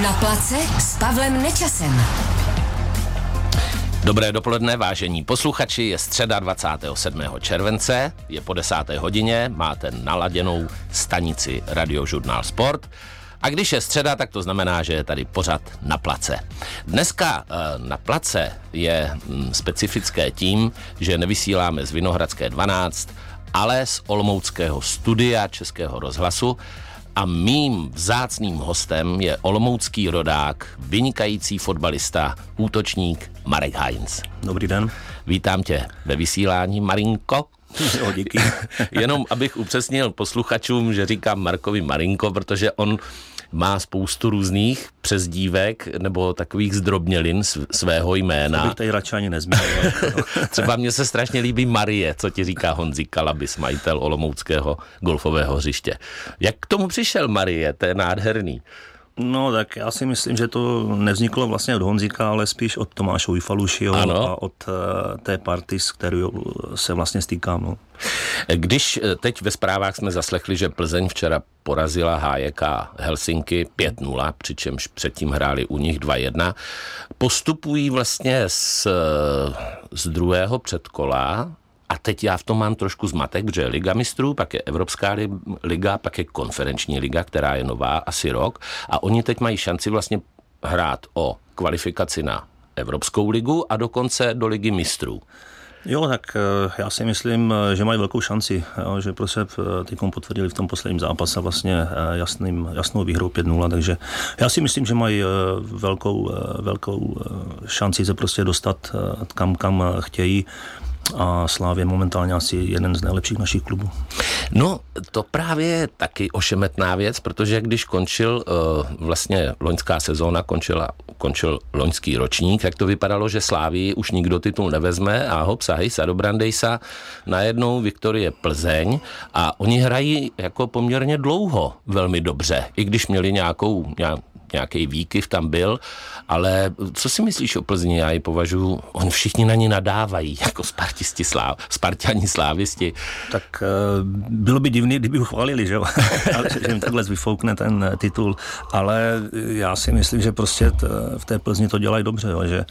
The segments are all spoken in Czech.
Na place s Pavlem Nečasem. Dobré dopoledne, vážení posluchači, je středa 27. července, je po desáté hodině, máte naladěnou stanici Radiožurnál Sport. A když je středa, tak to znamená, že je tady pořad na place. Dneska eh, na place je hm, specifické tím, že nevysíláme z Vinohradské 12, ale z Olomouckého studia Českého rozhlasu a mým vzácným hostem je olomoucký rodák, vynikající fotbalista, útočník Marek Heinz. Dobrý den. Vítám tě ve vysílání, Marinko. Jo, díky. Jenom abych upřesnil posluchačům, že říkám Markovi Marinko, protože on má spoustu různých přezdívek nebo takových zdrobnělin svého jména. To bych tady radši ani nezmínil. Třeba mně se strašně líbí Marie, co ti říká Honzi Kalabis, majitel Olomouckého golfového hřiště. Jak k tomu přišel Marie? To je nádherný. No tak já si myslím, že to nevzniklo vlastně od Honzíka, ale spíš od Tomáše Ujfalušiho a od uh, té party, s kterou se vlastně stýkám. No. Když eh, teď ve zprávách jsme zaslechli, že Plzeň včera porazila HJK Helsinky 5-0, přičemž předtím hráli u nich 2-1, postupují vlastně z, z druhého předkola a teď já v tom mám trošku zmatek, protože Liga mistrů, pak je Evropská liga, pak je konferenční liga, která je nová asi rok a oni teď mají šanci vlastně hrát o kvalifikaci na Evropskou ligu a dokonce do Ligy mistrů. Jo, tak eh, já si myslím, eh, že mají velkou šanci, jo, že prostě eh, teď potvrdili v tom posledním zápase vlastně jasným, jasnou výhrou 5-0, takže já si myslím, že mají velkou, velkou šanci se prostě dostat kam, kam chtějí a Slávě momentálně asi jeden z nejlepších našich klubů. No, to právě je taky ošemetná věc, protože když končil uh, vlastně loňská sezóna, končila, končil loňský ročník, tak to vypadalo, že Slávii už nikdo titul nevezme a hop, sahej, do Brandejsa, najednou Viktorie Plzeň a oni hrají jako poměrně dlouho velmi dobře, i když měli nějakou, nějaký výkyv tam byl, ale co si myslíš o Plzni? Já ji považuji, oni všichni na ní nadávají, jako spartisti sláv, spartiani slávisti. Tak uh, bylo by divný, kdyby ho chválili, že že jim takhle vyfoukne ten uh, titul, ale já si myslím, že prostě t, v té Plzni to dělají dobře, jo? že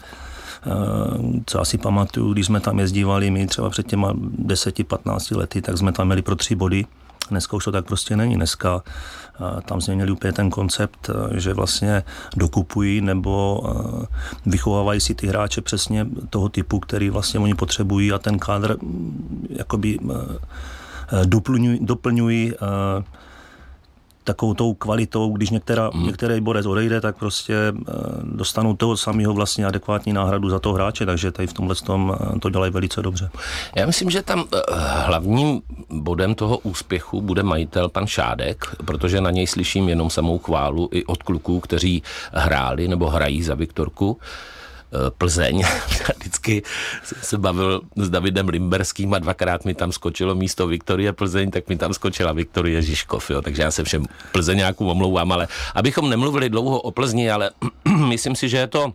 co asi pamatuju, když jsme tam jezdívali my třeba před těma 10-15 lety, tak jsme tam měli pro tři body Dneska už to tak prostě není. Dneska tam změnili úplně ten koncept, že vlastně dokupují nebo vychovávají si ty hráče přesně toho typu, který vlastně oni potřebují a ten kádr jakoby doplňují, doplňují takovou tou kvalitou, když některá, hmm. některý borec odejde, tak prostě eh, dostanou toho samého vlastně adekvátní náhradu za toho hráče, takže tady v tomhle tom eh, to dělají velice dobře. Já myslím, že tam eh, hlavním bodem toho úspěchu bude majitel pan Šádek, protože na něj slyším jenom samou chválu i od kluků, kteří hráli nebo hrají za Viktorku. Eh, Plzeň. Vždycky se bavil s Davidem Limberským a dvakrát mi tam skočilo místo Viktorie Plzeň, tak mi tam skočila Viktorie Žižkov. Jo. Takže já se všem Plzeňákům omlouvám, ale abychom nemluvili dlouho o Plzni, ale myslím si, že je to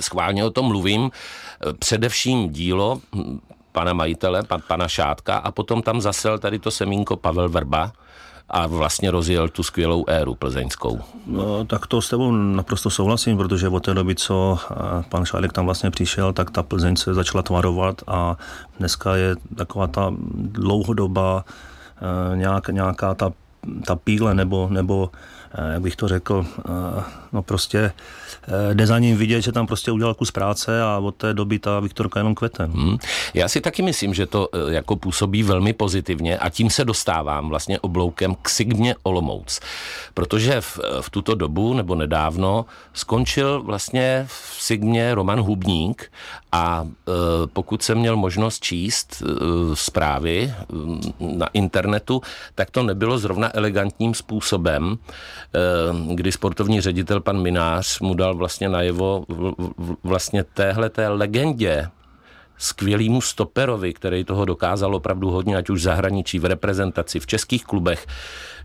schválně o tom mluvím, eh, především dílo hm, pana majitele, pan, pana Šátka a potom tam zasel tady to semínko Pavel Verba, a vlastně rozjel tu skvělou éru plzeňskou. No, tak to s tebou naprosto souhlasím, protože od té doby, co eh, pan Šálek tam vlastně přišel, tak ta Plzeň se začala tvarovat a dneska je taková ta dlouhodoba eh, nějak, nějaká ta, ta píle nebo, nebo Eh, jak bych to řekl, eh, no prostě eh, jde za ním vidět, že tam prostě udělal kus práce a od té doby ta Viktorka jenom kvete. Hmm. Já si taky myslím, že to jako působí velmi pozitivně a tím se dostávám vlastně obloukem k Sigmě Olomouc. Protože v, v tuto dobu nebo nedávno skončil vlastně v Sigmě Roman Hubník a pokud jsem měl možnost číst zprávy e, na internetu, tak to nebylo zrovna elegantním způsobem, Eh, kdy sportovní ředitel pan Minář mu dal vlastně najevo vlastně téhle té legendě skvělýmu stoperovi, který toho dokázal opravdu hodně, ať už v zahraničí, v reprezentaci, v českých klubech,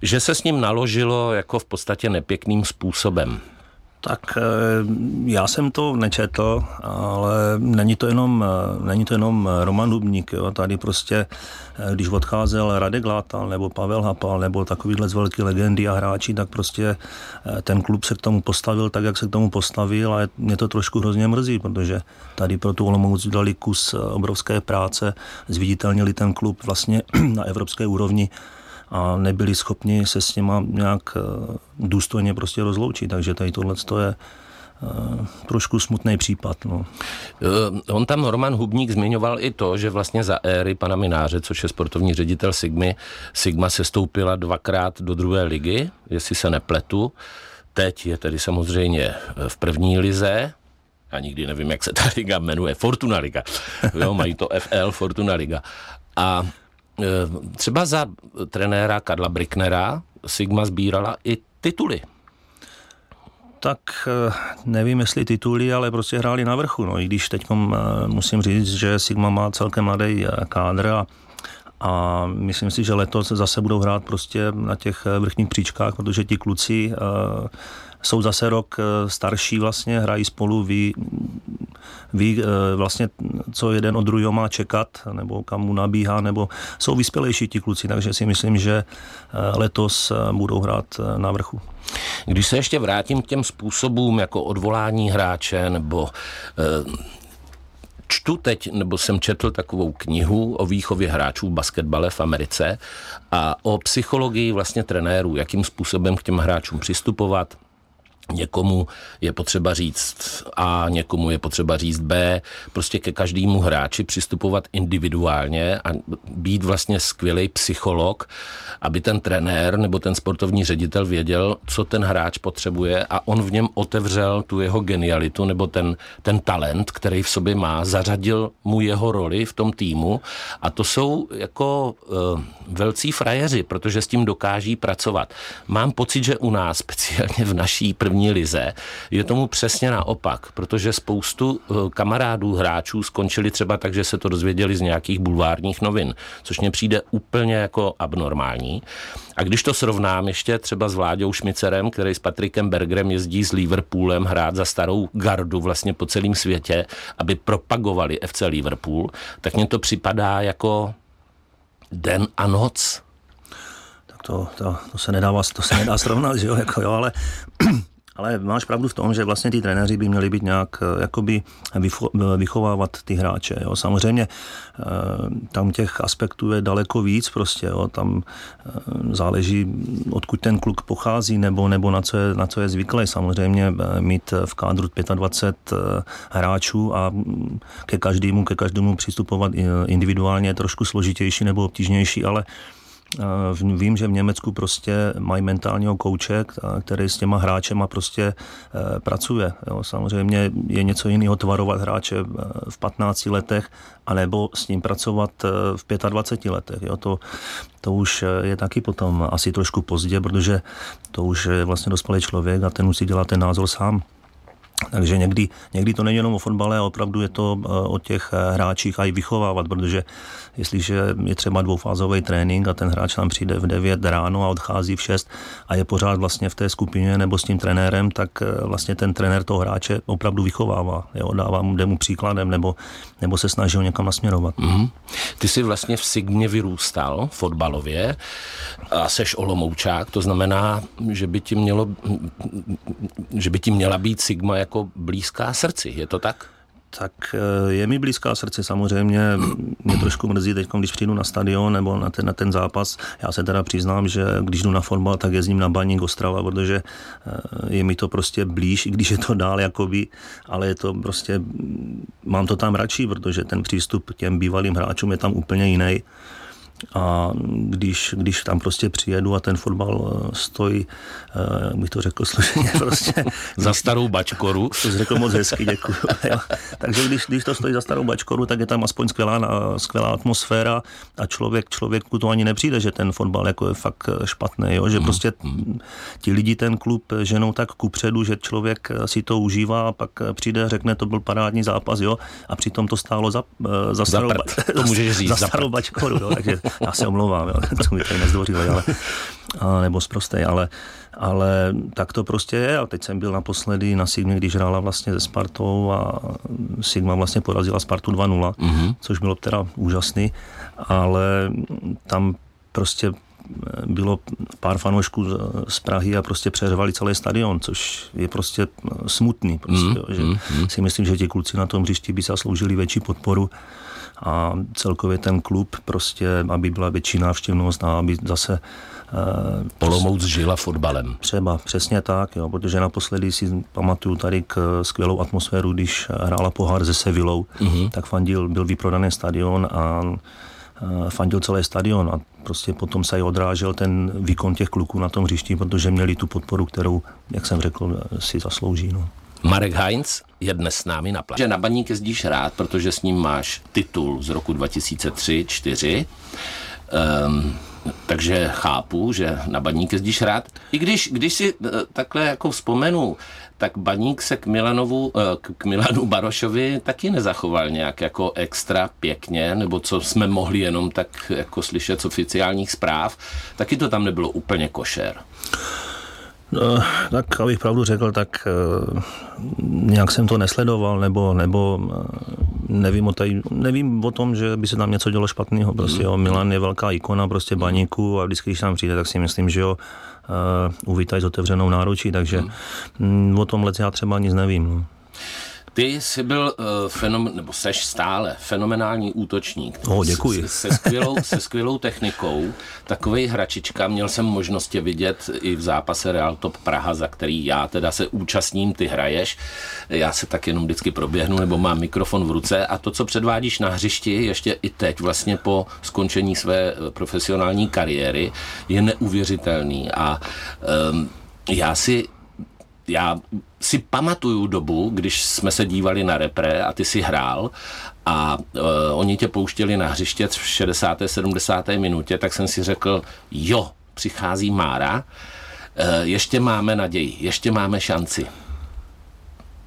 že se s ním naložilo jako v podstatě nepěkným způsobem. Tak eh, já jsem to nečetl, ale není to jenom, eh, není to jenom Roman Hubník. Jo. Tady prostě, eh, když odcházel Radek Látal nebo Pavel Hapal nebo takovýhle z velké legendy a hráči, tak prostě ten klub se k tomu postavil tak, jak se k tomu postavil a mě to trošku hrozně mrzí, protože tady pro tu Olomouc dali kus obrovské práce, zviditelnili ten klub vlastně na evropské úrovni a nebyli schopni se s nima nějak eh, důstojně prostě rozloučit. Takže tady tohle je eh, trošku smutný případ. No. Eh, on tam Roman Hubník zmiňoval i to, že vlastně za éry pana Mináře, což je sportovní ředitel Sigmy, Sigma se stoupila dvakrát do druhé ligy, jestli se nepletu. Teď je tedy samozřejmě v první lize, já nikdy nevím, jak se ta liga jmenuje, Fortuna Liga. Jo, mají to FL Fortuna Liga. A třeba za trenéra Karla Bricknera Sigma sbírala i tituly. Tak eh, nevím, jestli tituly, ale prostě hráli na vrchu. No. I když teď eh, musím říct, že Sigma má celkem mladý kádr a, a myslím si, že letos zase budou hrát prostě na těch vrchních příčkách, protože ti kluci jsou zase rok starší vlastně, hrají spolu, ví, ví eh, vlastně, co jeden od druhého má čekat, nebo kam mu nabíhá, nebo jsou vyspělejší ti kluci, takže si myslím, že eh, letos eh, budou hrát na vrchu. Když se ještě vrátím k těm způsobům jako odvolání hráče nebo čtu teď, nebo jsem četl takovou knihu o výchově hráčů v basketbale v Americe a o psychologii vlastně trenérů, jakým způsobem k těm hráčům přistupovat, Někomu je potřeba říct A, někomu je potřeba říct B, prostě ke každému hráči přistupovat individuálně a být vlastně skvělý psycholog, aby ten trenér nebo ten sportovní ředitel věděl, co ten hráč potřebuje a on v něm otevřel tu jeho genialitu nebo ten, ten talent, který v sobě má, zařadil mu jeho roli v tom týmu a to jsou jako uh, velcí frajeři, protože s tím dokáží pracovat. Mám pocit, že u nás, speciálně v naší první první lize, je tomu přesně naopak, protože spoustu eh, kamarádů hráčů skončili třeba tak, že se to dozvěděli z nějakých bulvárních novin, což mně přijde úplně jako abnormální. A když to srovnám ještě třeba s Vláďou Šmicerem, který s Patrikem Bergerem jezdí s Liverpoolem hrát za starou gardu vlastně po celém světě, aby propagovali FC Liverpool, tak mně to připadá jako den a noc to, to, to, se nedá, to se nedá srovnat, že jo, jako jo, ale ale máš pravdu v tom, že vlastně ty trenéři by měli být nějak eh, jakoby vychovávat ty hráče. Jo. Samozřejmě eh, tam těch aspektů je daleko víc prostě. Jo. Tam eh, záleží, odkud ten kluk pochází nebo, nebo na, co je, na co je zvyklý. Samozřejmě mít v kádru 25 hráčů a mm, ke každému, ke každému přistupovat individuálně je trošku složitější nebo obtížnější, ale Vím, že v Německu prostě mají mentálního kouče, který s těma hráčema prostě e, pracuje. Jo. Samozřejmě je něco jiného tvarovat hráče e, v 15 letech, anebo s ním pracovat v 25 letech. Jo. To, to už je taky potom asi trošku pozdě, protože to už je vlastně dospělý člověk a ten musí dělat ten názor sám. Takže někdy, někdy to není jenom o fotbale, ale opravdu je to eh, o těch eh, hráčích a i vychovávat, protože jestliže je třeba dvoufázový trénink a ten hráč tam přijde v 9 ráno a odchází v 6 a je pořád vlastně v té skupině nebo s tím trenérem, tak eh, vlastně ten trenér toho hráče opravdu vychovává. Jo, dává mu, jde mu příkladem nebo, nebo se snaží ho někam nasměrovat. Mm-hmm. Ty jsi vlastně v Sigmě vyrůstal fotbalově a seš Olomoučák, to znamená, že by ti mělo, že by ti měla být Sigma jak jako blízká srdci, je to tak? Tak eh, je mi blízká srdce samozřejmě. Mě trošku mrzí teď, když přijdu na stadion nebo na ten, na ten zápas. Já se teda přiznám, že když jdu na fotbal, tak jezdím na Baník Ostrava, protože eh, je mi to prostě blíž, i když je to dál jakoby, ale je to prostě, mám to tam radši, protože ten přístup k těm bývalým hráčům je tam úplně jiný a když, když tam prostě přijedu a ten fotbal eh, stojí, eh, jak bych to řekl slušně, prostě... za starou bačkoru. To jsi řekl moc hezky, děkuji. Takže když, když to stojí za starou bačkoru, tak je tam aspoň skvělá, skvělá atmosféra a člověk, člověku to ani nepřijde, že ten fotbal jako je fakt eh, špatný, jo? že hmm. prostě ti lidi ten klub ženou tak kupředu, že člověk si to užívá a pak přijde a řekne, to byl parádní zápas, jo, a přitom to stálo za, za starou, za, prd, to můžeš říct, za starou bačkoru, jo? takže já se omlouvám, jo, to mi tady nezdvořili, ale, ale nebo zprostej, ale, ale tak to prostě je a teď jsem byl naposledy na Sigmě, když hrála vlastně se Spartou a Sigma vlastně porazila Spartu 2-0, mm-hmm. což bylo teda úžasný, ale tam prostě bylo pár fanoušků z Prahy a prostě přeřvali celý stadion, což je prostě smutný. Prostě, mm, že mm, si myslím, že ti kluci na tom hřišti by zasloužili větší podporu a celkově ten klub prostě, aby byla větší návštěvnost a aby zase Uh, Olomouc žila fotbalem. Třeba, přesně tak, jo, protože naposledy si pamatuju tady k skvělou atmosféru, když hrála pohár se Sevillou, uh-huh. tak fandil, byl vyprodaný stadion a fandil celý stadion a prostě potom se i odrážel ten výkon těch kluků na tom hřišti, protože měli tu podporu, kterou, jak jsem řekl, si zaslouží. No. Marek Heinz je dnes s námi na pláži. Na baník jezdíš rád, protože s ním máš titul z roku 2003-2004. Um, takže chápu, že na baník jezdíš rád. I když, když si eh, takhle jako vzpomenu, tak baník se k, Milanovu, eh, k Milanu Barošovi taky nezachoval nějak jako extra pěkně, nebo co jsme mohli jenom tak jako slyšet z oficiálních zpráv, taky to tam nebylo úplně košer. No, tak abych pravdu řekl, tak uh, nějak jsem to nesledoval, nebo, nebo uh, nevím, o taj, nevím o tom, že by se tam něco dělo špatného. Prostě, jo, Milan je velká ikona prostě baníku a vždycky, když tam přijde, tak si myslím, že jo, uh, uvítají s otevřenou náručí, takže mm. o tomhle já třeba nic nevím. Ty jsi byl uh, fenomen, nebo seš stále fenomenální útočník. Oh, děkuji. Se, se, skvělou, se skvělou technikou. Takový hračička, měl jsem možnost tě vidět i v zápase Real Top Praha, za který já teda se účastním, ty hraješ. Já se tak jenom vždycky proběhnu, nebo mám mikrofon v ruce a to, co předvádíš na hřišti, ještě i teď vlastně po skončení své eh, profesionální kariéry, je neuvěřitelný a um, já si já si pamatuju dobu, když jsme se dívali na repre a ty si hrál a uh, oni tě pouštěli na hřiště v 60. 70. minutě, tak jsem si řekl, jo, přichází Mára, uh, ještě máme naději, ještě máme šanci.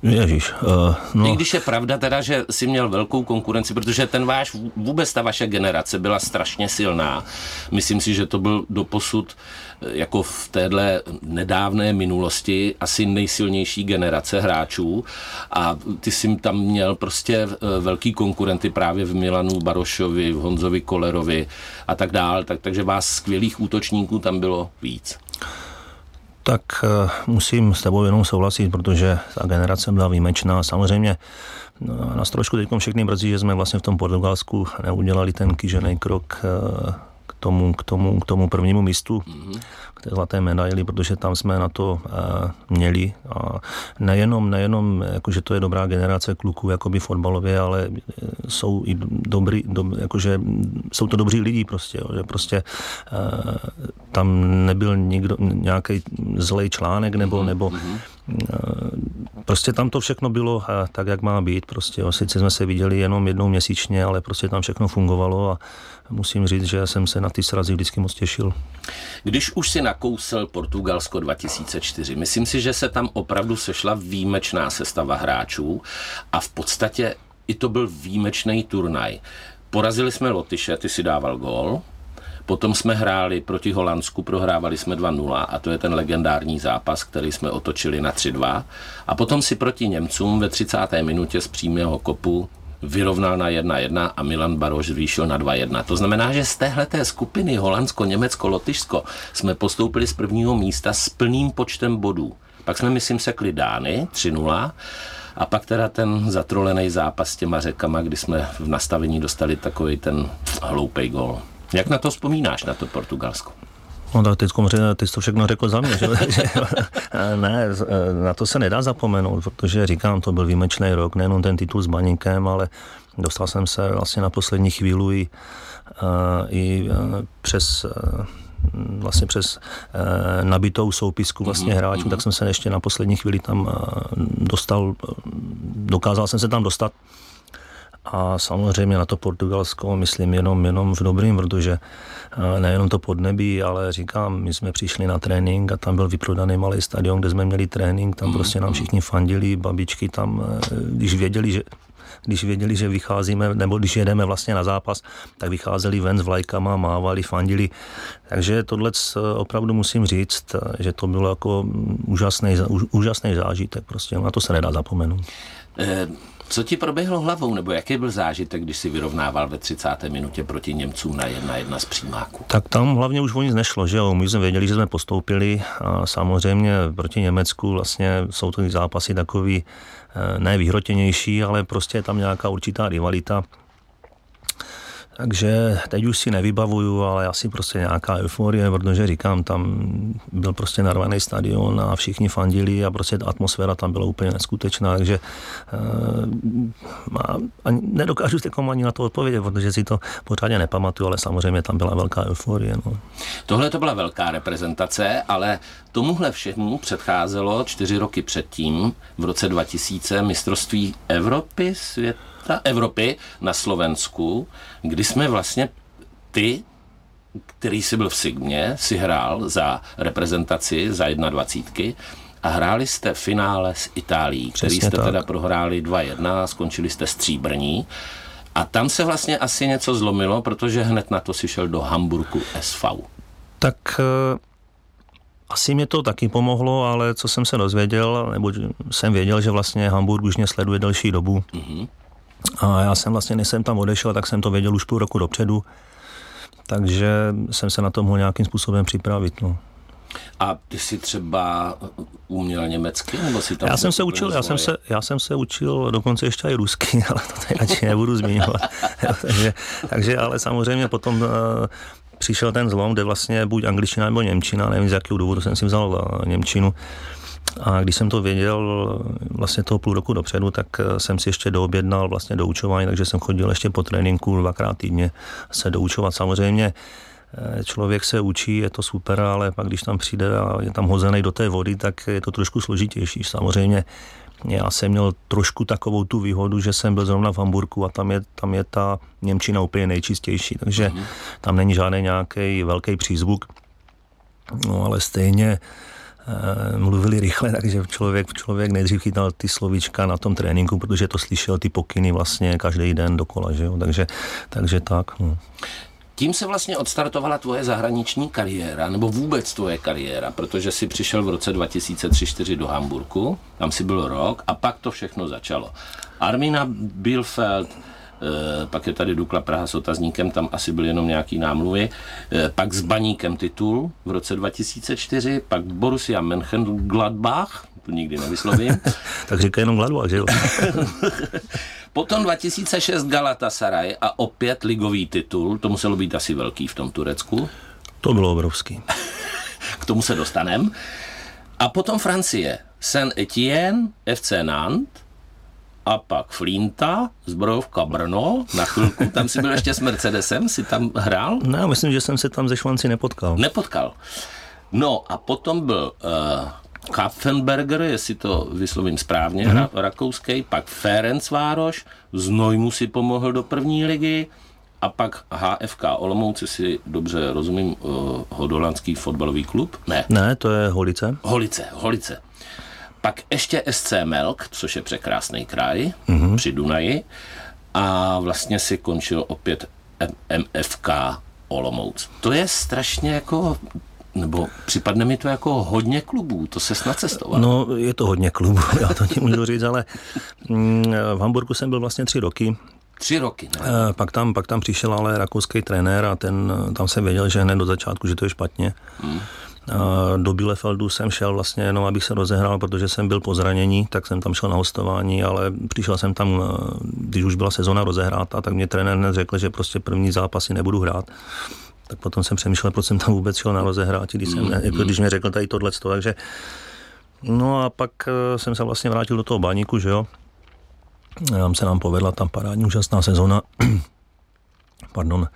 Ježíš, uh, no. I když je pravda teda, že si měl velkou konkurenci, protože ten váš, vůbec ta vaše generace byla strašně silná. Myslím si, že to byl doposud eh, jako v téhle nedávné minulosti asi nejsilnější generace hráčů a ty jsi tam měl prostě eh, velký konkurenty právě v Milanu Barošovi, v Honzovi Kolerovi a tak dál, tak, takže vás skvělých útočníků tam bylo víc tak eh, musím s tebou jenom souhlasit, protože ta generace byla výjimečná. Samozřejmě no, nás trošku teď všechny mrzí, že jsme vlastně v tom Portugalsku neudělali ten kýžený krok eh, tomu, k tomu, k tomu prvnímu místu, mm-hmm. k té zlaté medaili, protože tam jsme na to uh, měli. A nejenom, nejenom jakože to je dobrá generace kluků jakoby fotbalově, ale jsou i dobrý, do, jakože jsou to dobří lidi prostě, jo, že prostě uh, tam nebyl nikdo, nějaký zlej článek nebo, mm-hmm. nebo uh, prostě tam to všechno bylo tak, jak má být. Prostě, jo. Sice jsme se viděli jenom jednou měsíčně, ale prostě tam všechno fungovalo a musím říct, že jsem se na ty srazy vždycky moc těšil. Když už si nakousl Portugalsko 2004, myslím si, že se tam opravdu sešla výjimečná sestava hráčů a v podstatě i to byl výjimečný turnaj. Porazili jsme Lotyše, ty si dával gól, Potom jsme hráli proti Holandsku, prohrávali jsme 2-0 a to je ten legendární zápas, který jsme otočili na 3-2. A potom si proti Němcům ve 30. minutě z přímého kopu vyrovnal na 1-1 a Milan Baroš zvýšil na 2-1. To znamená, že z téhleté skupiny Holandsko, Německo, Lotyšsko jsme postoupili z prvního místa s plným počtem bodů. Pak jsme, myslím, sekli Dány 3-0 a pak teda ten zatrolený zápas s těma řekama, kdy jsme v nastavení dostali takový ten hloupý gol. Jak na to vzpomínáš, na to Portugalsko? No tak teď, ty jsi to všechno řekl za mě, že? ne, na to se nedá zapomenout, protože říkám, to byl výjimečný rok, nejenom ten titul s Baníkem, ale dostal jsem se vlastně na poslední chvíli i, i přes vlastně přes nabitou soupisku vlastně mhm, hráčů, mm-hmm. tak jsem se ještě na poslední chvíli tam dostal, dokázal jsem se tam dostat a samozřejmě na to Portugalsko myslím jenom, jenom v dobrým, protože eh, nejenom to podnebí, ale říkám, my jsme přišli na trénink a tam byl vyprodaný malý stadion, kde jsme měli trénink, tam mm. prostě nám všichni fandili, babičky tam, eh, když věděli, že když věděli, že vycházíme, nebo když jedeme vlastně na zápas, tak vycházeli ven s vlajkama, mávali, fandili. Takže tohle opravdu musím říct, že to bylo jako úžasný, úžasný zážitek, prostě na to se nedá zapomenout. Eh, co ti proběhlo hlavou, nebo jaký byl zážitek, když si vyrovnával ve 30. minutě proti Němcům na jedna jedna z přímáku? Tak tam hlavně už o nic nešlo, že jo. My jsme věděli, že jsme postoupili a samozřejmě proti Německu vlastně jsou to zápasy takový eh, ne ale prostě je tam nějaká určitá rivalita takže teď už si nevybavuju, ale asi prostě nějaká euforie, protože říkám, tam byl prostě narvaný stadion a všichni fandili a prostě ta atmosféra tam byla úplně neskutečná, takže uh, a nedokážu se ani na to odpovědět, protože si to pořádně nepamatuju, ale samozřejmě tam byla velká euforie. No. Tohle to byla velká reprezentace, ale tomuhle všemu předcházelo čtyři roky předtím, v roce 2000, mistrovství Evropy, svět, mistra Evropy na Slovensku, kdy jsme vlastně ty, který si byl v Sigmě, si hrál za reprezentaci za 21 a hráli jste v finále s Itálií, Přesně který jste tak. teda prohráli 2-1 a skončili jste stříbrní. A tam se vlastně asi něco zlomilo, protože hned na to si šel do Hamburgu SV. Tak uh... Asi mě to taky pomohlo, ale co jsem se dozvěděl, nebo jsem věděl, že vlastně Hamburg už mě sleduje delší dobu. Mm-hmm. A já jsem vlastně, než jsem tam odešel, tak jsem to věděl už půl roku dopředu, takže jsem se na to mohl nějakým způsobem připravit. No. A ty jsi třeba uměl německy, nebo si tam... Já jsem se učil, já jsem se, já jsem se učil dokonce ještě i rusky, ale to tady radši nebudu zmiňovat. takže, takže, ale samozřejmě potom uh, přišel ten zlom, kde vlastně buď angličtina nebo němčina, nevím z jakého důvodu jsem si vzal uh, němčinu, a když jsem to věděl vlastně toho půl roku dopředu, tak eh, jsem si ještě doobjednal vlastně doučování, takže jsem chodil ještě po tréninku dvakrát týdně se doučovat. Samozřejmě eh, člověk se učí, je to super, ale pak když tam přijde a je tam hozený do té vody, tak je to trošku složitější. Samozřejmě já jsem měl trošku takovou tu výhodu, že jsem byl zrovna v Hamburgu a tam je, tam je ta Němčina úplně nejčistější, takže mm-hmm. tam není žádný nějaký velký přízvuk. No ale stejně Eh, mluvili rychle, takže člověk, člověk nejdřív chytal ty slovíčka na tom tréninku, protože to slyšel ty pokyny vlastně každý den dokola, že jo? Takže, takže tak. No. Tím se vlastně odstartovala tvoje zahraniční kariéra, nebo vůbec tvoje kariéra, protože si přišel v roce 2003-2004 do Hamburku, tam si byl rok a pak to všechno začalo. Armina Bielfeld, Eh, pak je tady Dukla Praha s otazníkem, tam asi byly jenom nějaký námluvy, eh, pak s Baníkem titul v roce 2004, pak Borussia Mönchengladbach, to nikdy nevyslovím. tak říká jenom Gladbach, že jo? Potom 2006 Galatasaray a opět ligový titul, to muselo být asi velký v tom Turecku. To bylo obrovský. K tomu se dostanem. A potom Francie, Saint-Étienne, FC Nantes, a pak Flinta, zbrojovka Brno, na chvilku, tam si byl ještě s Mercedesem, si tam hrál? No, myslím, že jsem se tam ze Švanci nepotkal. Nepotkal. No a potom byl uh, Kapfenberger, jestli to vyslovím správně, mm-hmm. ra- rakouský, pak Ferencvároš, Znojmu si pomohl do první ligy, a pak HFK Olomouc, si dobře rozumím, uh, hodolandský fotbalový klub? Ne. Ne, to je Holice. Holice, Holice. Pak ještě SC Melk, což je překrásný kraj mm-hmm. při Dunaji. A vlastně si končil opět MFK Olomouc. To je strašně jako nebo připadne mi to jako hodně klubů, to se snad cestoval. No, je to hodně klubů, já to nemůžu říct, ale mm, v Hamburgu jsem byl vlastně tři roky. Tři roky, ne? Eh, pak tam, pak tam přišel ale rakouský trenér a ten, tam jsem věděl, že hned do začátku, že to je špatně. Hmm. Do Bielefeldu jsem šel vlastně jenom, abych se rozehrál, protože jsem byl po zranění, tak jsem tam šel na hostování, ale přišel jsem tam, eh, když už byla sezona rozehráta, tak mě trenér hned řekl, že prostě první zápasy nebudu hrát. Tak potom jsem přemýšlel, proč jsem tam vůbec šel na rozehrát, když, jsem, jako když mě řekl tady tohle, takže No a pak eh, jsem se vlastně vrátil do toho baníku, že jo. Tam se nám povedla tam parádní úžasná sezona. Pardon.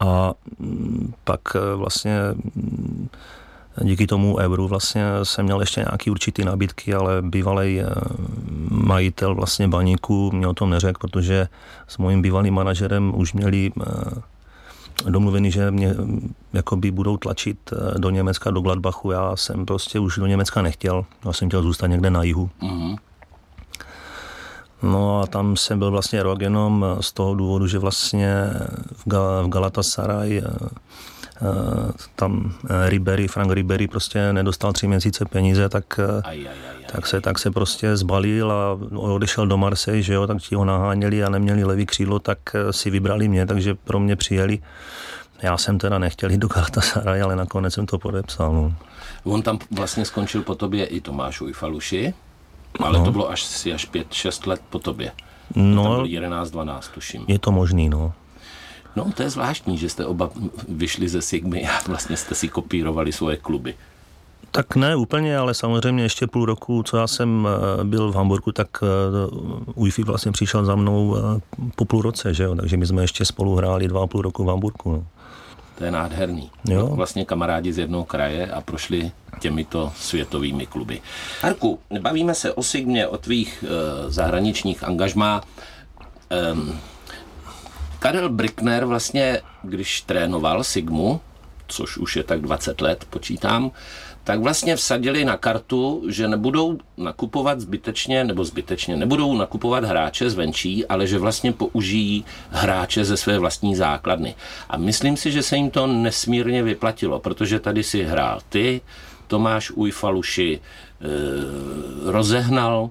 A mm, pak eh, vlastně mm, díky tomu euru vlastně jsem měl ještě nějaký určitý nabídky, ale bývalý eh, majitel vlastně baníku mě o tom neřekl, protože s mojím bývalým manažerem už měli eh, domluvený, že mě mm, jakoby budou tlačit eh, do Německa, do Gladbachu. Já jsem prostě už do Německa nechtěl, já jsem chtěl zůstat někde na jihu. Mm-hmm. No a tam jsem byl vlastně rok jenom z toho důvodu, že vlastně v, Gal- v Galatasaray Eh, tam eh, Ribery, Frank Ribery prostě nedostal tři měsíce peníze, tak, eh, aj, aj, aj, tak, se, tak se prostě zbalil a odešel do Marseille, že jo, tak ti ho naháněli a neměli levý křídlo, tak si vybrali mě, takže pro mě přijeli. Já jsem teda nechtěl jít do Galatasaray, ale nakonec jsem to podepsal. No. On tam vlastně skončil po tobě i Tomáš Ujfaluši, ale no. to bylo až, až 5-6 let po tobě. No, to byl 11-12, tuším. Je to možný, no. No, to je zvláštní, že jste oba vyšli ze Sigmy a vlastně jste si kopírovali svoje kluby. Tak ne úplně, ale samozřejmě ještě půl roku, co já jsem eh, byl v Hamburgu, tak UIFI eh, vlastně přišel za mnou eh, po půl roce, že jo? takže my jsme ještě spolu hráli dva a půl roku v Hamburgu. No. To je nádherný. Jo. No, vlastně kamarádi z jednoho kraje a prošli těmito světovými kluby. Arku, bavíme se o Sigmě, o tvých uh, zahraničních angažmá. Um, Karel Brickner vlastně, když trénoval Sigmu, což už je tak 20 let, počítám, tak vlastně vsadili na kartu, že nebudou nakupovat zbytečně, nebo zbytečně, nebudou nakupovat hráče zvenčí, ale že vlastně použijí hráče ze své vlastní základny. A myslím si, že se jim to nesmírně vyplatilo, protože tady si hrál ty, Tomáš Ujfaluši, e, rozehnal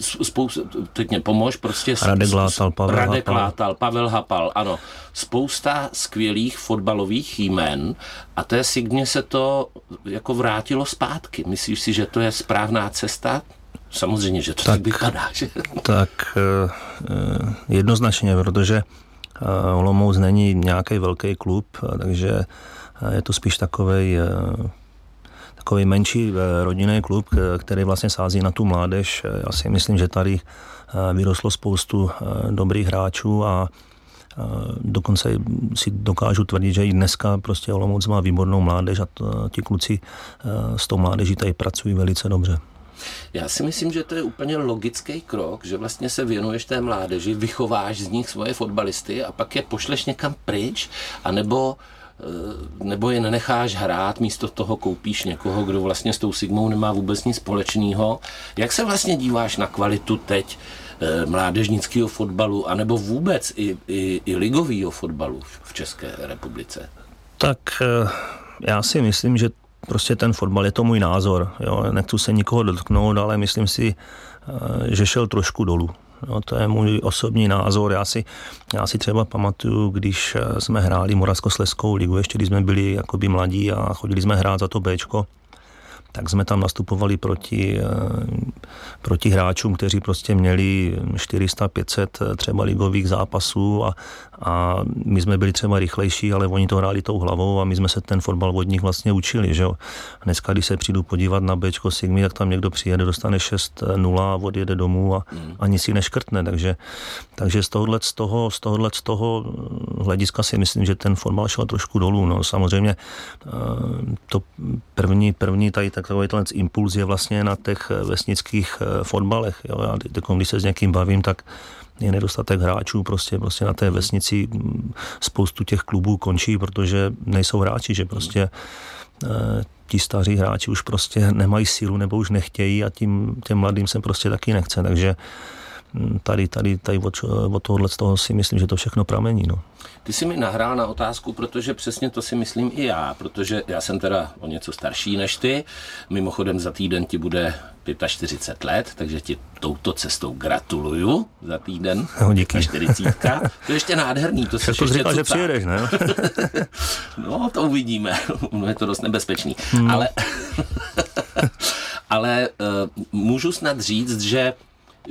spousta, teď mě pomož, prostě Radek Látal, Pavel Radek Hapal. Látal, Pavel Hapal, ano. Spousta skvělých fotbalových jmén a té Signě se to jako vrátilo zpátky. Myslíš si, že to je správná cesta? Samozřejmě, že to tak, tak vypadá. Že? Tak eh, eh, jednoznačně, protože eh, Olomouc není nějaký velký klub, takže je to spíš takový takový menší eh, rodinný klub, který vlastně sází na tu mládež. Eh, já si myslím, že tady eh, vyrostlo spoustu dobrých hráčů a dokonce si dokážu tvrdit, že i dneska prostě Olomouc má výbornou mládež a ti kluci s tou mládeží tady pracují velice dobře. Já si myslím, že to je úplně logický krok, že vlastně se věnuješ té mládeži, vychováš z nich svoje fotbalisty a pak je pošleš někam pryč, anebo Eh, nebo je nenecháš hrát, místo toho koupíš někoho, kdo vlastně s tou Sigmou nemá vůbec nic společného. Jak se vlastně díváš na kvalitu teď eh, mládežnického fotbalu, anebo vůbec i, i, i ligového fotbalu v České republice? Tak eh, já si myslím, že prostě ten fotbal je to můj názor. Jo? Nechci se nikoho dotknout, ale myslím si, že šel trošku dolů. No, to je můj osobní názor. Já si, já si třeba pamatuju, když jsme hráli Moravskosleskou ligu, ještě když jsme byli jakoby mladí a chodili jsme hrát za to Bčko, tak jsme tam nastupovali proti, eh, proti hráčům, kteří prostě měli 400-500 eh, třeba ligových zápasů a, a my jsme byli třeba rychlejší, ale oni to hráli tou hlavou a my jsme se ten fotbal od nich vlastně učili. Že jo? Dneska, když se přijdu podívat na Bčko Sigmy, tak tam někdo přijede, dostane 6-0 a odjede domů a mm. ani si neškrtne. Takže, takže z tohohle, z toho, z tohohle z toho hlediska si myslím, že ten fotbal šel trošku dolů. No, samozřejmě eh, to první, první tady takový ten impuls je vlastně na těch vesnických eh, fotbalech. Jo? Já teď, když se s někým bavím, tak je nedostatek hráčů, prostě, prostě na té vesnici mm, spoustu těch klubů končí, protože nejsou hráči, že prostě e, ti staří hráči už prostě nemají sílu nebo už nechtějí a tím těm mladým se prostě taky nechce, takže tady, tady, tady od, od tohohle z toho si myslím, že to všechno pramení. No. Ty jsi mi nahrál na otázku, protože přesně to si myslím i já, protože já jsem teda o něco starší než ty. Mimochodem za týden ti bude 45 let, takže ti touto cestou gratuluju za týden. No, díky. 40. To je ještě nádherný. To jsi ještě říkal, že přijedeš, ne? no, to uvidíme. No, je to dost nebezpečný. No. Ale, ale uh, můžu snad říct, že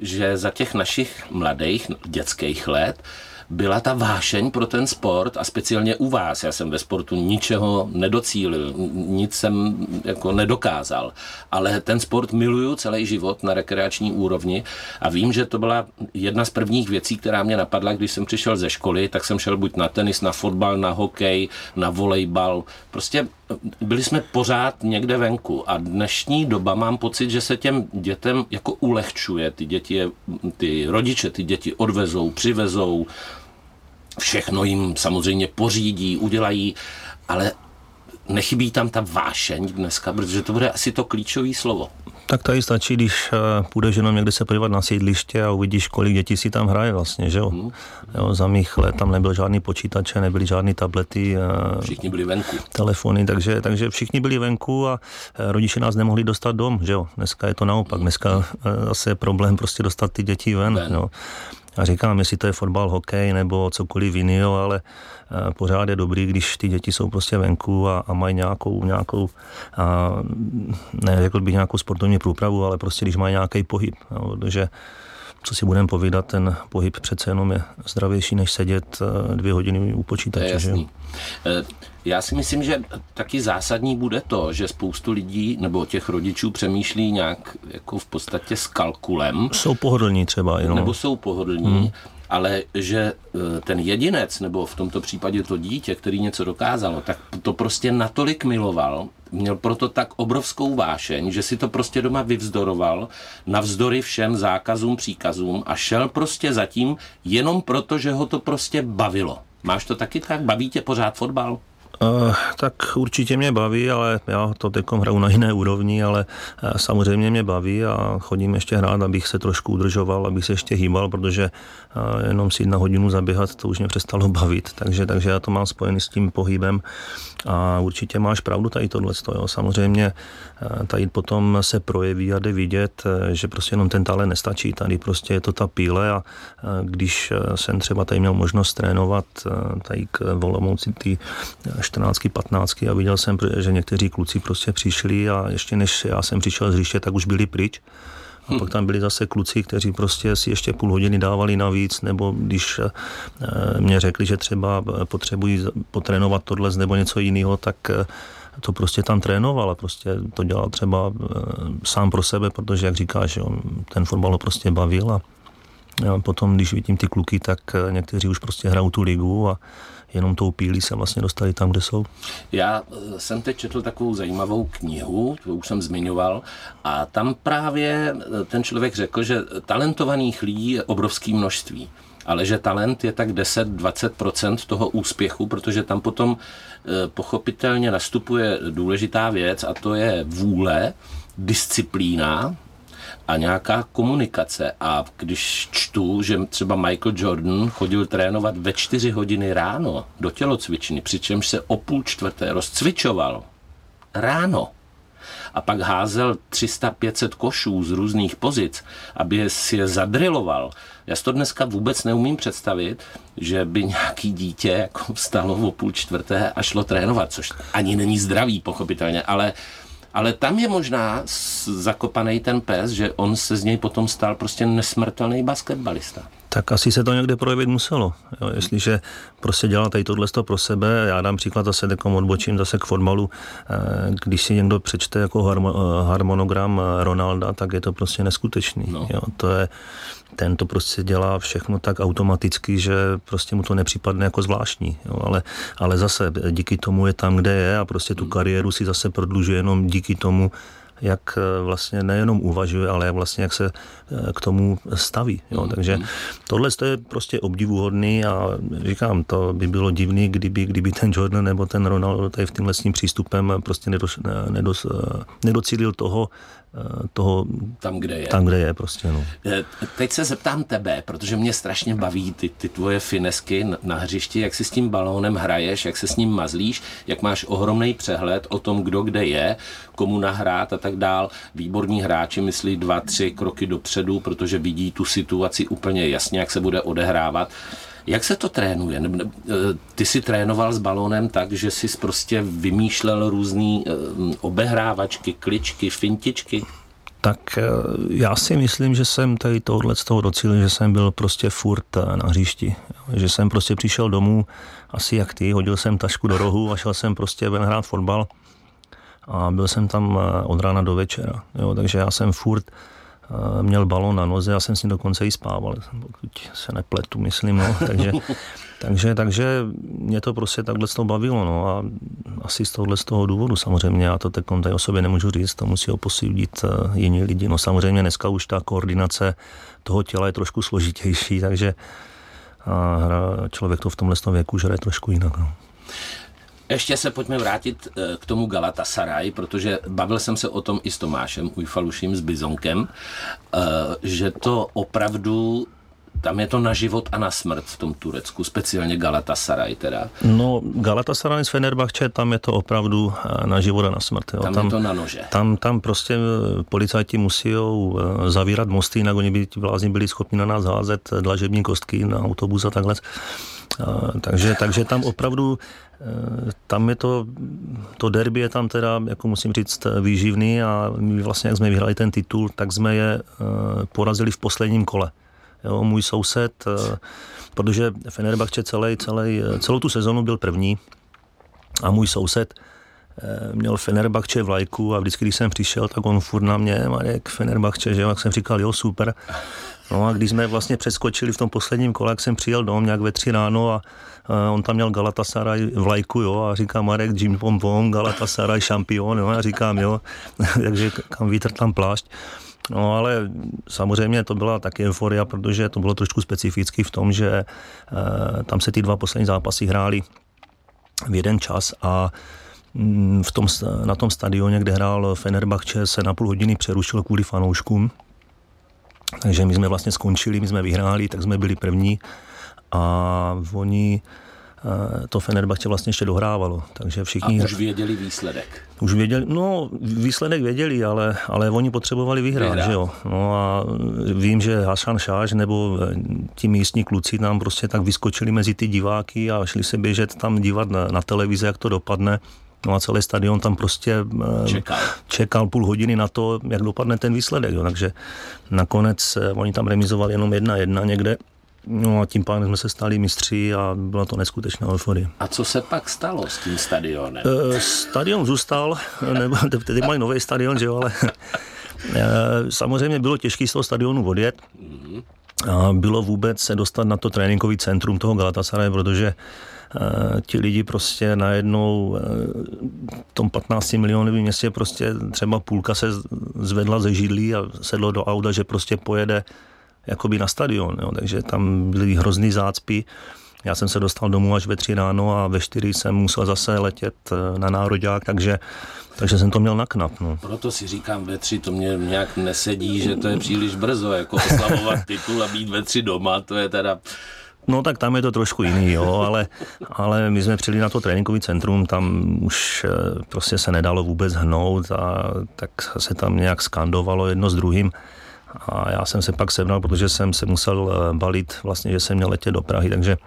že za těch našich mladých dětských let byla ta vášeň pro ten sport a speciálně u vás. Já jsem ve sportu ničeho nedocílil, nic jsem jako nedokázal, ale ten sport miluju celý život na rekreační úrovni a vím, že to byla jedna z prvních věcí, která mě napadla, když jsem přišel ze školy, tak jsem šel buď na tenis, na fotbal, na hokej, na volejbal. Prostě byli jsme pořád někde venku a dnešní doba mám pocit, že se těm dětem jako ulehčuje. Ty děti, ty rodiče ty děti odvezou, přivezou, všechno jim samozřejmě pořídí, udělají, ale nechybí tam ta vášeň dneska, protože to bude asi to klíčové slovo. Tak tady stačí, když eh, půjdeš jenom někde se podívat na sídliště a uvidíš, kolik dětí si tam hraje vlastně, že jo? Hmm. jo za mých let tam nebyl žádný počítače, nebyly žádné tablety. Eh, všichni byli venku. Telefony, takže, takže všichni byli venku a eh, rodiče nás nemohli dostat dom, že jo? Dneska je to naopak, dneska zase je problém prostě dostat ty děti ven, ven. jo? A říkám, jestli to je fotbal, hokej nebo cokoliv jiného, ale eh, pořád je dobrý, když ty děti jsou prostě venku a, a mají nějakou, nějakou a, ne, řekl bych nějakou sportovní průpravu, ale prostě když mají nějaký pohyb, jo, protože co si budeme povídat, ten pohyb přece jenom je zdravější, než sedět eh, dvě hodiny u počítače. Že? Eh, já si myslím, že taky zásadní bude to, že spoustu lidí nebo těch rodičů přemýšlí nějak jako v podstatě s kalkulem. Jsou pohodlní třeba. Jenom. Nebo jsou pohodlní. Hmm ale že e, ten jedinec, nebo v tomto případě to dítě, který něco dokázalo, tak to prostě natolik miloval, měl proto tak obrovskou vášeň, že si to prostě doma vyvzdoroval navzdory všem zákazům, příkazům a šel prostě zatím jenom proto, že ho to prostě bavilo. Máš to taky tak? Baví tě pořád fotbal? Uh, tak určitě mě baví, ale já to teď hraju na jiné úrovni, ale uh, samozřejmě mě baví a chodím ještě hrát, abych se trošku udržoval, abych se ještě hýbal, protože uh, jenom si na hodinu zaběhat, to už mě přestalo bavit, takže, takže já to mám spojený s tím pohybem a určitě máš pravdu tady tohle. Samozřejmě tady potom se projeví a jde vidět, že prostě jenom ten talent nestačí, tady prostě je to ta píle a když jsem třeba tady měl možnost trénovat tady k Volomouci ty 14, 15 a viděl jsem, že někteří kluci prostě přišli a ještě než já jsem přišel z hřiště, tak už byli pryč. A pak tam byli zase kluci, kteří prostě si ještě půl hodiny dávali navíc, nebo když eh, mě řekli, že třeba potřebují potrénovat tohle nebo něco jiného, tak eh, to prostě tam trénoval a prostě to dělal třeba eh, sám pro sebe, protože, jak říkáš, ten fotbal ho prostě bavil a potom, když vidím ty kluky, tak někteří už prostě hrajou tu ligu a jenom tou pílí se vlastně dostali tam, kde jsou. Já eh, jsem teď četl takovou zajímavou knihu, to už jsem zmiňoval, a tam právě eh, ten člověk řekl, že talentovaných lidí je obrovské množství ale že talent je tak 10-20% toho úspěchu, protože tam potom eh, pochopitelně nastupuje důležitá věc a to je vůle, disciplína, a nějaká komunikace. A když čtu, že třeba Michael Jordan chodil trénovat ve čtyři hodiny ráno do tělocvičny, přičemž se o půl čtvrté rozcvičoval ráno a pak házel 300-500 košů z různých pozic, aby si je zadriloval. Já si to dneska vůbec neumím představit, že by nějaký dítě jako vstalo o půl čtvrté a šlo trénovat, což ani není zdravý, pochopitelně, ale ale tam je možná zakopaný ten pes, že on se z něj potom stal prostě nesmrtelný basketbalista. Tak asi se to někde projevit muselo. Jo, jestliže prostě dělá tady tohle pro sebe, já dám příklad zase takom odbočím zase k fotbalu, eh, když si někdo přečte jako eh, harmonogram eh, Ronalda, tak je to prostě neskutečný. No. Jo, to je, ten to prostě dělá všechno tak automaticky, že prostě mu to nepřipadne jako zvláštní. Jo, ale, ale zase díky tomu je tam, kde je a prostě tu hmm. kariéru si zase prodlužuje jenom díky tomu, jak eh, vlastně nejenom uvažuje, ale jak vlastně jak se eh, k tomu staví. Jo. Mm. Takže tohle je prostě obdivuhodný a říkám, to by bylo divný, kdyby, kdyby ten Jordan nebo ten Ronaldo tady v tím lesním přístupem prostě nedos, nedos, eh, nedocílil toho, toho tam, kde je. Tam, kde je prostě, no. Teď se zeptám tebe, protože mě strašně baví ty, ty tvoje finesky na hřišti, jak si s tím balónem hraješ, jak se s ním mazlíš, jak máš ohromný přehled o tom, kdo kde je, komu nahrát a tak dál. Výborní hráči myslí dva, tři kroky dopředu, protože vidí tu situaci úplně jasně, jak se bude odehrávat. Jak se to trénuje? E, ty jsi trénoval s balónem tak, že jsi prostě vymýšlel různé e, obehrávačky, kličky, fintičky? Tak e, já si myslím, že jsem tady tohle z toho docílil, že jsem byl prostě furt na hřišti. Že jsem prostě přišel domů, asi jak ty, hodil jsem tašku do rohu a šel jsem prostě ven hrát fotbal a byl jsem tam od rána do večera. Jo, takže já jsem furt měl balon na noze, já jsem s ním dokonce i spával, pokud se nepletu, myslím, no. takže, takže, takže mě to prostě takhle toho bavilo, no a asi z tohohle z toho důvodu samozřejmě, já to teď tady o sobě nemůžu říct, to musí ho posílit eh, jiní lidi, no samozřejmě dneska už ta koordinace toho těla je trošku složitější, takže a člověk to v tomhle věku hraje trošku jinak, no. Ještě se pojďme vrátit eh, k tomu Galatasaray, protože bavil jsem se o tom i s Tomášem Ujfaluším, s Bizonkem, eh, že to opravdu tam je to na život a na smrt v tom Turecku, speciálně Galatasaray teda. No, Galatasaray z Fenerbahce, tam je to opravdu eh, na život a na smrt. Jo. Tam, tam je to na nože. Tam, tam prostě policajti musí zavírat mosty, jinak oni by vlázni byli schopni na nás házet dlažební kostky na autobus a takhle. Takže, takže tam opravdu Eh, tam je to, to derby je tam teda, jako musím říct, výživný a my vlastně, jak jsme vyhrali ten titul, tak jsme je eh, porazili v posledním kole. Jo, můj soused, eh, protože Fenerbahce celý, celý, celou tu sezonu byl první a můj soused měl Fenerbahce v lajku a vždycky, když jsem přišel, tak on furt na mě, Marek, Fenerbahce, že jo, jak jsem říkal, jo, super. No a když jsme vlastně přeskočili v tom posledním kole, jak jsem přijel dom nějak ve tři ráno a on tam měl Galatasaray v lajku, jo, a říká Marek, Jim Pom Pom, Galatasaray šampion, jo, a říkám, jo, takže kam vítr tam plášť. No ale samozřejmě to byla taky euforia, protože to bylo trošku specificky v tom, že e, tam se ty dva poslední zápasy hrály v jeden čas a mm, v tom, na tom stadioně, kde hrál Fenerbahce, se na půl hodiny přerušil kvůli fanouškům. Takže my jsme vlastně skončili, my jsme vyhráli, tak jsme byli první a oni to Fenerbahce vlastně ještě dohrávalo. Takže všichni... A už věděli výsledek. Už věděli, no výsledek věděli, ale, ale oni potřebovali vyhrát, vyhrát. že jo. No a vím, že Hasan Šáš nebo eh, ti místní kluci nám prostě tak vyskočili mezi ty diváky a šli se běžet tam dívat na, na televizi, jak to dopadne. No a celý stadion tam prostě eh, čekal. čekal půl hodiny na to, jak dopadne ten výsledek. Jo. Takže nakonec oni tam remizovali jenom jedna jedna někde No a tím pádem jsme se stali mistři a byla to neskutečná euforie. A co se pak stalo s tím stadionem? E, stadion zůstal, nebo teď mají nový stadion, že jo, ale e, samozřejmě bylo těžké z toho stadionu odjet. Mm-hmm. A bylo vůbec se dostat na to tréninkový centrum toho Galatasaray, protože e, ti lidi prostě najednou v tom 15 milionovém městě prostě třeba půlka se zvedla ze židlí a sedlo do auta, že prostě pojede jakoby na stadion, jo, takže tam byly hrozný zácpy. Já jsem se dostal domů až ve tři ráno a ve čtyři jsem musel zase letět eh, na nároďák, takže, takže jsem to měl na knap. No. Proto si říkám ve tři, to mě nějak nesedí, že to je příliš brzo, jako oslavovat titul a být ve tři doma, to je teda... No tak tam je to trošku jiný, jo, ale, ale my jsme přijeli na to tréninkový centrum, tam už eh, prostě se nedalo vůbec hnout a tak se tam nějak skandovalo jedno s druhým. A já jsem se pak sebnal, protože jsem se musel eh, balit, vlastně, že jsem měl letět do Prahy, takže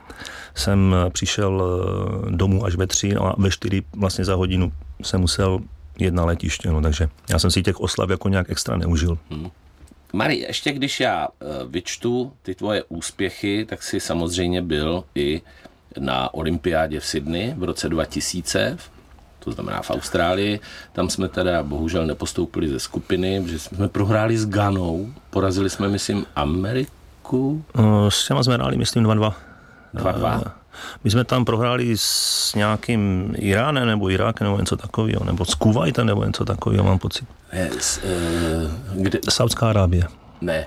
jsem eh, přišel eh, domů až ve tři no a ve čtyři vlastně za hodinu jsem musel jet na letiště, no, takže já jsem si těch oslav jako nějak extra neužil. Hmm. Mari, ještě když já vyčtu ty tvoje úspěchy, tak si samozřejmě byl i na olympiádě v Sydney v roce 2000 to znamená v Austrálii. Tam jsme teda bohužel nepostoupili ze skupiny, že jsme prohráli s Ganou, porazili jsme, myslím, Ameriku. No, s těma jsme hráli, myslím, 2-2. 2-2. Eh, my jsme tam prohráli s nějakým Iránem nebo Irákem nebo něco takového, nebo s Kuwaitem nebo něco takového, mám pocit. Ne, s, uh, kde... Saudská Arábie. Ne.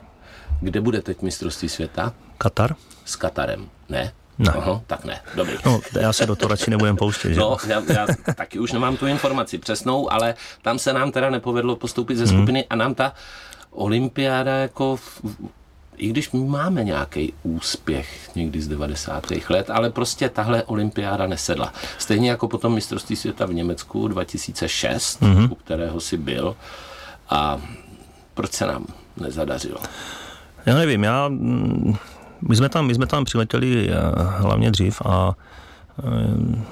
Kde bude teď mistrovství světa? Katar. S Katarem, ne? Ne. Aha, tak ne, dobrý. No, já se do toho radši nebudem pouštět. No, já, já taky už nemám tu informaci přesnou, ale tam se nám teda nepovedlo postoupit ze skupiny hmm. a nám ta olympiáda jako i když my máme nějaký úspěch někdy z 90. let, ale prostě tahle olympiáda nesedla. Stejně jako potom mistrovství světa v Německu 2006, mm-hmm. u kterého si byl. A proč se nám nezadařilo? Já nevím, já mm, my jsme tam, my jsme tam přiletěli eh, hlavně dřív a eh,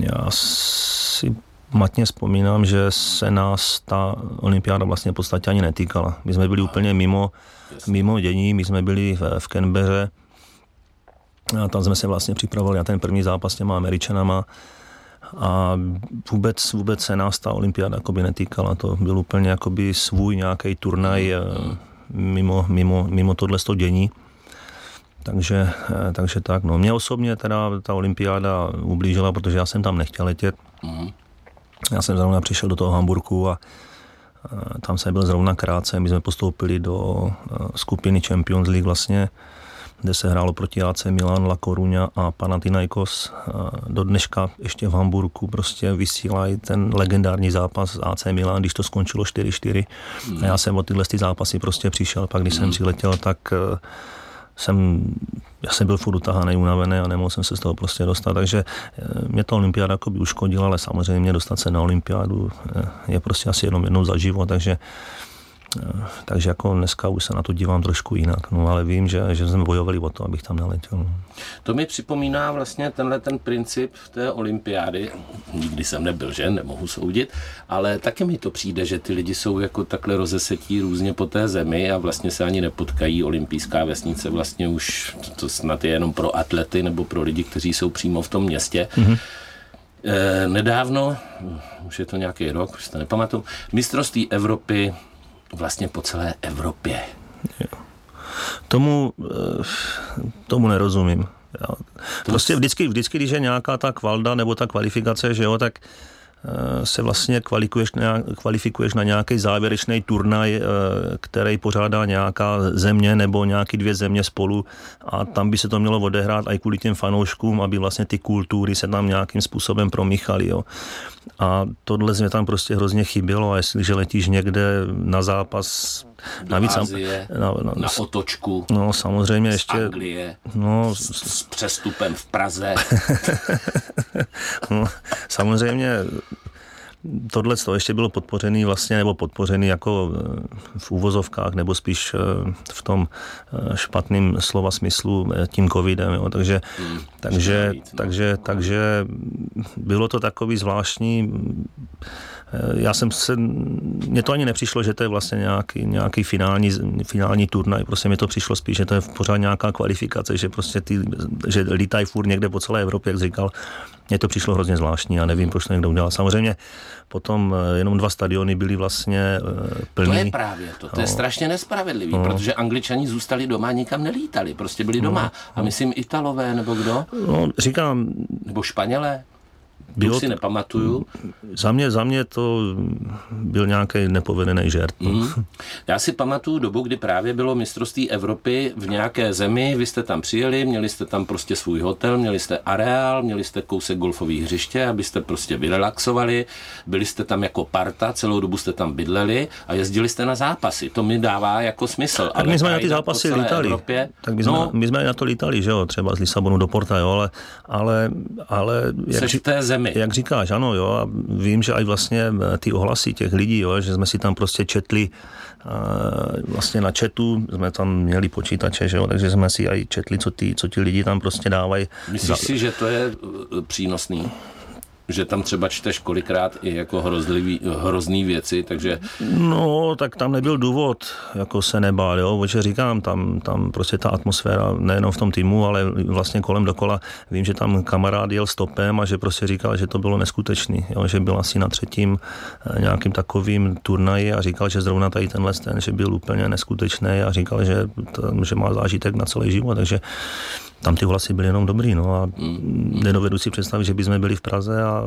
já si matně vzpomínám, že se nás ta olympiáda vlastně v podstatě ani netýkala. My jsme byli úplně mimo, mimo dění, my jsme byli v, v Canberře a tam jsme se vlastně připravovali na ten první zápas s těma Američanama a vůbec, vůbec se nás ta olympiáda jakoby netýkala. To byl úplně jakoby svůj nějaký turnaj eh, mimo, mimo, mimo tohle dění. Takže, eh, takže tak, no. Mě osobně teda ta olympiáda ublížila, protože já jsem tam nechtěl letět. Mm. Já jsem zrovna přišel do toho Hamburku a tam jsem byl zrovna krátce. My jsme postoupili do eh, skupiny Champions League vlastně kde se hrálo proti AC Milan, La Coruña a Panathinaikos. Do dneška ještě v Hamburgu prostě vysílají ten legendární zápas AC Milan, když to skončilo 4-4. Mm. A já jsem o tyhle ty zápasy prostě přišel, pak když mm. jsem hmm. přiletěl, tak eh, jsem, já jsem byl furt utahaný, unavený a nemohl jsem se z toho prostě dostat, takže eh, mě to olympiáda jako by uškodila, ale samozřejmě dostat se na olympiádu eh, je prostě asi jenom jednou za život, takže takže jako dneska už se na to dívám trošku jinak, no ale vím, že, že jsme bojovali o to, abych tam neletěl. No. To mi připomíná vlastně tenhle ten princip té olympiády. Nikdy jsem nebyl, že? Nemohu soudit, ale taky mi to přijde, že ty lidi jsou jako takhle rozesetí různě po té zemi a vlastně se ani nepotkají. Olympijská vesnice vlastně už to snad je jenom pro atlety nebo pro lidi, kteří jsou přímo v tom městě. Mm-hmm. nedávno, už je to nějaký rok, už to nepamatuju, mistrovství Evropy vlastně po celé Evropě. Jo. Tomu, eh, tomu nerozumím. Prostě vždycky, vždycky, když je nějaká ta kvalda nebo ta kvalifikace, že jo, tak se vlastně kvalifikuješ na, kvalifikuješ na nějaký závěrečný turnaj, eh, který pořádá nějaká země nebo nějaký dvě země spolu a tam by se to mělo odehrát i kvůli těm fanouškům, aby vlastně ty kultury se tam nějakým způsobem promíchaly. Jo. A tohle mě tam prostě hrozně chybělo a jestliže letíš někde na zápas do Navíc Azie, na, na, na otočku. No samozřejmě z ještě. Anglie, no, s, s přestupem v Praze. no, samozřejmě tohle to ještě bylo podpořený vlastně, nebo podpořený jako eh, v úvozovkách, nebo spíš eh, v tom eh, špatným slova smyslu tím covidem, jo. takže, hmm, takže, no. takže, takže bylo to takový zvláštní já jsem se, mně to ani nepřišlo, že to je vlastně nějaký, nějaký finální, finální turnaj, prostě mi to přišlo spíš, že to je pořád nějaká kvalifikace, že prostě ty, že lítají furt někde po celé Evropě, jak říkal, mně to přišlo hrozně zvláštní a nevím, proč to někdo udělal. Samozřejmě potom eh, jenom dva stadiony byly vlastně plný. Eh, to je právě to, to no. je strašně nespravedlivý, no. protože angličani zůstali doma, nikam nelítali, prostě byli doma. No. A myslím Italové nebo kdo? No, říkám... Nebo Španělé? Bylo si nepamatuju. Za mě, za mě to byl nějaký nepovedený žert. No. Mm. Já si pamatuju dobu, kdy právě bylo mistrovství Evropy v nějaké zemi, vy jste tam přijeli, měli jste tam prostě svůj hotel, měli jste areál, měli jste kousek golfových hřiště, abyste prostě vyrelaxovali, byli jste tam jako parta, celou dobu jste tam bydleli a jezdili jste na zápasy. To mi dává jako smysl. Tak my jsme na ty zápasy lítali. Evropě, tak my jsme, no, my jsme na to lítali, že jo, třeba z Lisabonu do Porta, jo, ale, ale, ale jak, v té zemi zemi. Jak říkáš, ano, jo, a vím, že i vlastně eh, ty ohlasy těch lidí, jo, že jsme si tam prostě četli eh, vlastně na chatu, jsme tam měli počítače, že jo, takže jsme si i četli, co ty, co ti lidi tam prostě dávají. Myslíš za... si, že to je eh, přínosný? Že tam třeba čteš kolikrát i jako hrozlivý, hrozný věci, takže... No, tak tam nebyl důvod jako se nebál, jo, protože říkám, tam, tam prostě ta atmosféra, nejenom v tom týmu, ale vlastně kolem dokola, vím, že tam kamarád jel stopem a že prostě říkal, že to bylo neskutečný, jo, že byl asi na třetím eh, nějakým takovým turnaji a říkal, že zrovna tady tenhle ten, že byl úplně neskutečný a říkal, že, že má zážitek na celý život, takže tam ty hlasy byly jenom dobrý, no a mm. nedovedu si představit, že bychom byli v Praze a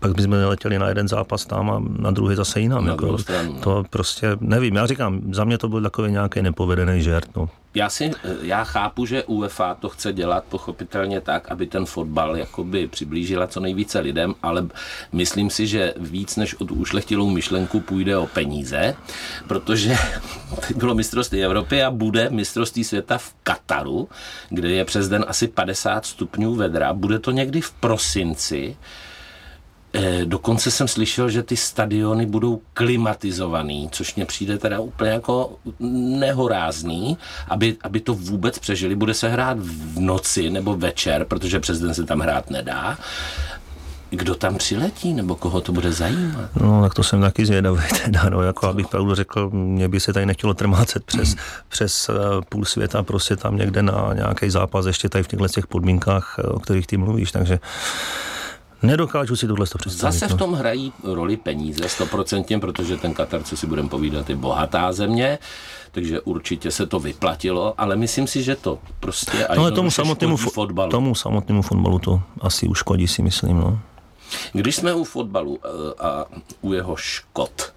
pak bychom neletěli na jeden zápas tam a na druhý zase jinam. Na jako, stranu, no. To prostě nevím, já říkám, za mě to byl takový nějaký nepovedený žert, no já, si, já chápu, že UEFA to chce dělat pochopitelně tak, aby ten fotbal jakoby přiblížila co nejvíce lidem, ale myslím si, že víc než od ušlechtilou myšlenku půjde o peníze, protože bylo mistrovství Evropy a bude mistrovství světa v Kataru, kde je přes den asi 50 stupňů vedra. Bude to někdy v prosinci. Eh, dokonce jsem slyšel, že ty stadiony budou klimatizovaný, což mně přijde teda úplně jako nehorázný, aby, aby to vůbec přežili. Bude se hrát v noci nebo večer, protože přes den se tam hrát nedá. Kdo tam přiletí, nebo koho to bude zajímat? No, tak to jsem taky zvědavý, teda, no, jako abych pravdu řekl, mě by se tady nechtělo trmácet přes, mm. přes uh, půl světa, prostě tam někde na nějaký zápas, ještě tady v těchto těch podmínkách, o kterých ty mluvíš, takže Nedokážu si tohle představit. Zase v no. tom hrají roli peníze, stoprocentně, protože ten Katar, co si budeme povídat, je bohatá země, takže určitě se to vyplatilo, ale myslím si, že to prostě no, ale tomu samotnému fotbalu. Tomu samotnému fotbalu to asi uškodí, si myslím. No. Když jsme u fotbalu eh, a u jeho škod,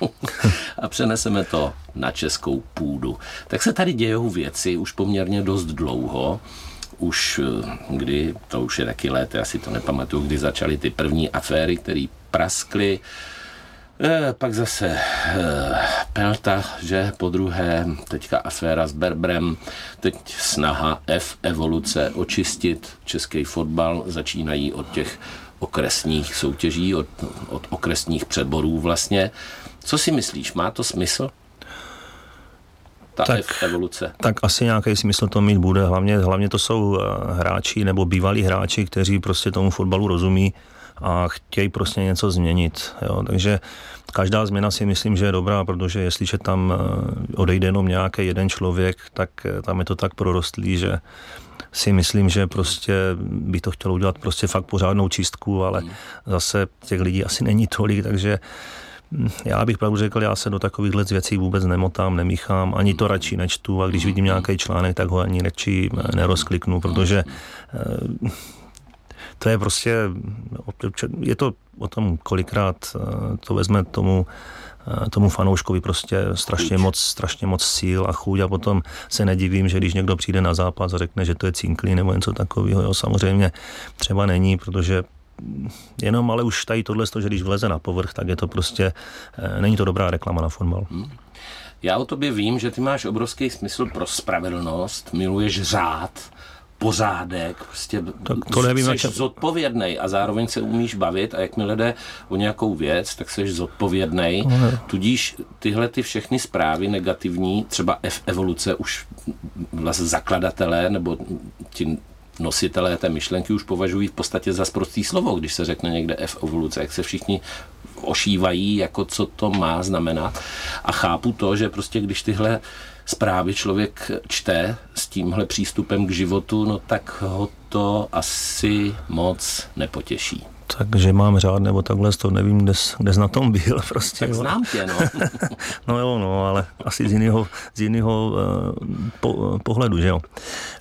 a přeneseme to na českou půdu. Tak se tady dějou věci už poměrně dost dlouho, už eh, kdy, to už je taky let, já si to nepamatuju, kdy začaly ty první aféry, které praskly, E, pak zase e, Pelta, že po druhé, teďka aféra s Berbrem, teď snaha F evoluce očistit český fotbal, začínají od těch okresních soutěží, od, od okresních předborů vlastně. Co si myslíš, má to smysl? Ta tak, evoluce. Tak asi nějaký smysl to mít bude. Hlavně, hlavně to jsou eh, hráči nebo bývalí hráči, kteří prostě tomu fotbalu rozumí a chtějí prostě něco změnit. Jo. Takže každá změna si myslím, že je dobrá, protože jestliže tam eh, odejde jenom nějaký jeden člověk, tak eh, tam je to tak prorostlý, že si myslím, že prostě by to chtělo udělat prostě fakt pořádnou čistku, ale hmm. zase těch lidí asi není tolik, takže já bych pravdu řekl, já se do takových věcí vůbec nemotám, nemíchám, ani to radši nečtu a když vidím nějaký článek, tak ho ani radši eh, nerozkliknu, protože to je prostě, je to o tom, kolikrát eh, to vezme tomu eh, tomu fanouškovi prostě strašně moc, strašně moc síl a chuť a potom se nedivím, že když někdo přijde na zápas a řekne, že to je cinklý nebo něco takového, jo, samozřejmě třeba není, protože jenom ale už tady tohle, že když vleze na povrch, tak je to prostě, eh, není to dobrá reklama na fotbal. Hmm. Já o tobě vím, že ty máš obrovský smysl pro spravedlnost, miluješ řád, pořádek, prostě tak to nevím, jsi čem... zodpovědný a zároveň se umíš bavit a jakmile jde o nějakou věc, tak jsi zodpovědný. No, Tudíž tyhle ty všechny zprávy negativní, třeba F evoluce už vlastně zakladatelé nebo ti nositelé té myšlenky už považují v podstatě za sprostý slovo, když se řekne někde F evoluce, jak se všichni ošívají, jako co to má znamenat. A chápu to, že prostě když tyhle zprávy člověk čte s tímhle přístupem k životu, no tak ho to asi moc nepotěší. Takže mám řád, nebo takhle, to nevím, kde, kde na tom byl prostě. Tak jo. znám tě, no. no jo, no, ale asi z jiného, z jiného uh, po, pohledu, že jo.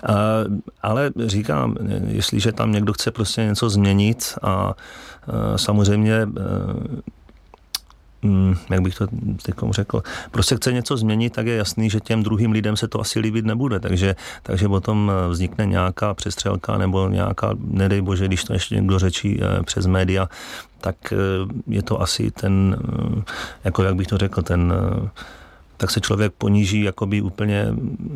Uh, ale říkám, jestliže tam někdo chce prostě něco změnit a uh, samozřejmě uh, mm, jak bych to teď řekl, prostě chce něco změnit, tak je jasný, že těm druhým lidem se to asi líbit nebude, takže, takže potom eh, vznikne nějaká přestřelka nebo nějaká, nedej bože, když to ještě někdo řečí eh, přes média, tak eh, je to asi ten, jako jak bych to řekl, ten tak se člověk poníží jakoby úplně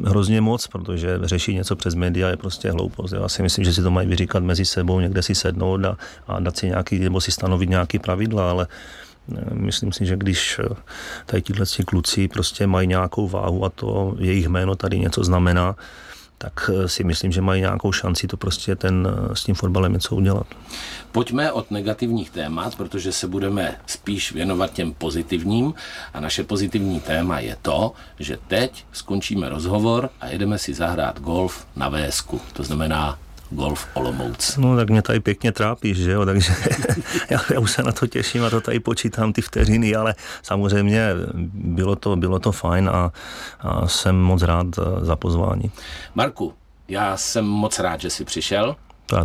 hrozně moc, protože řešit něco přes média je prostě hloupost. Já si myslím, že si to mají vyříkat mezi sebou, někde si sednout a, a dát si nějaký, nebo si stanovit nějaký pravidla, ale Myslím si, že když eh, tady tyhle kluci prostě mají nějakou váhu a to jejich jméno tady něco znamená, tak eh, si myslím, že mají nějakou šanci to prostě ten, eh, s tím fotbalem něco udělat. Pojďme od negativních témat, protože se budeme spíš věnovat těm pozitivním a naše pozitivní téma je to, že teď skončíme rozhovor a jedeme si zahrát golf na Vésku. To znamená Golf Olomouc. No tak mě tady pěkně trápíš, že jo, takže já, já už se na to těším a to tady počítám ty vteřiny, ale samozřejmě bylo to, bylo to fajn a, a jsem moc rád za pozvání. Marku, já jsem moc rád, že jsi přišel. Já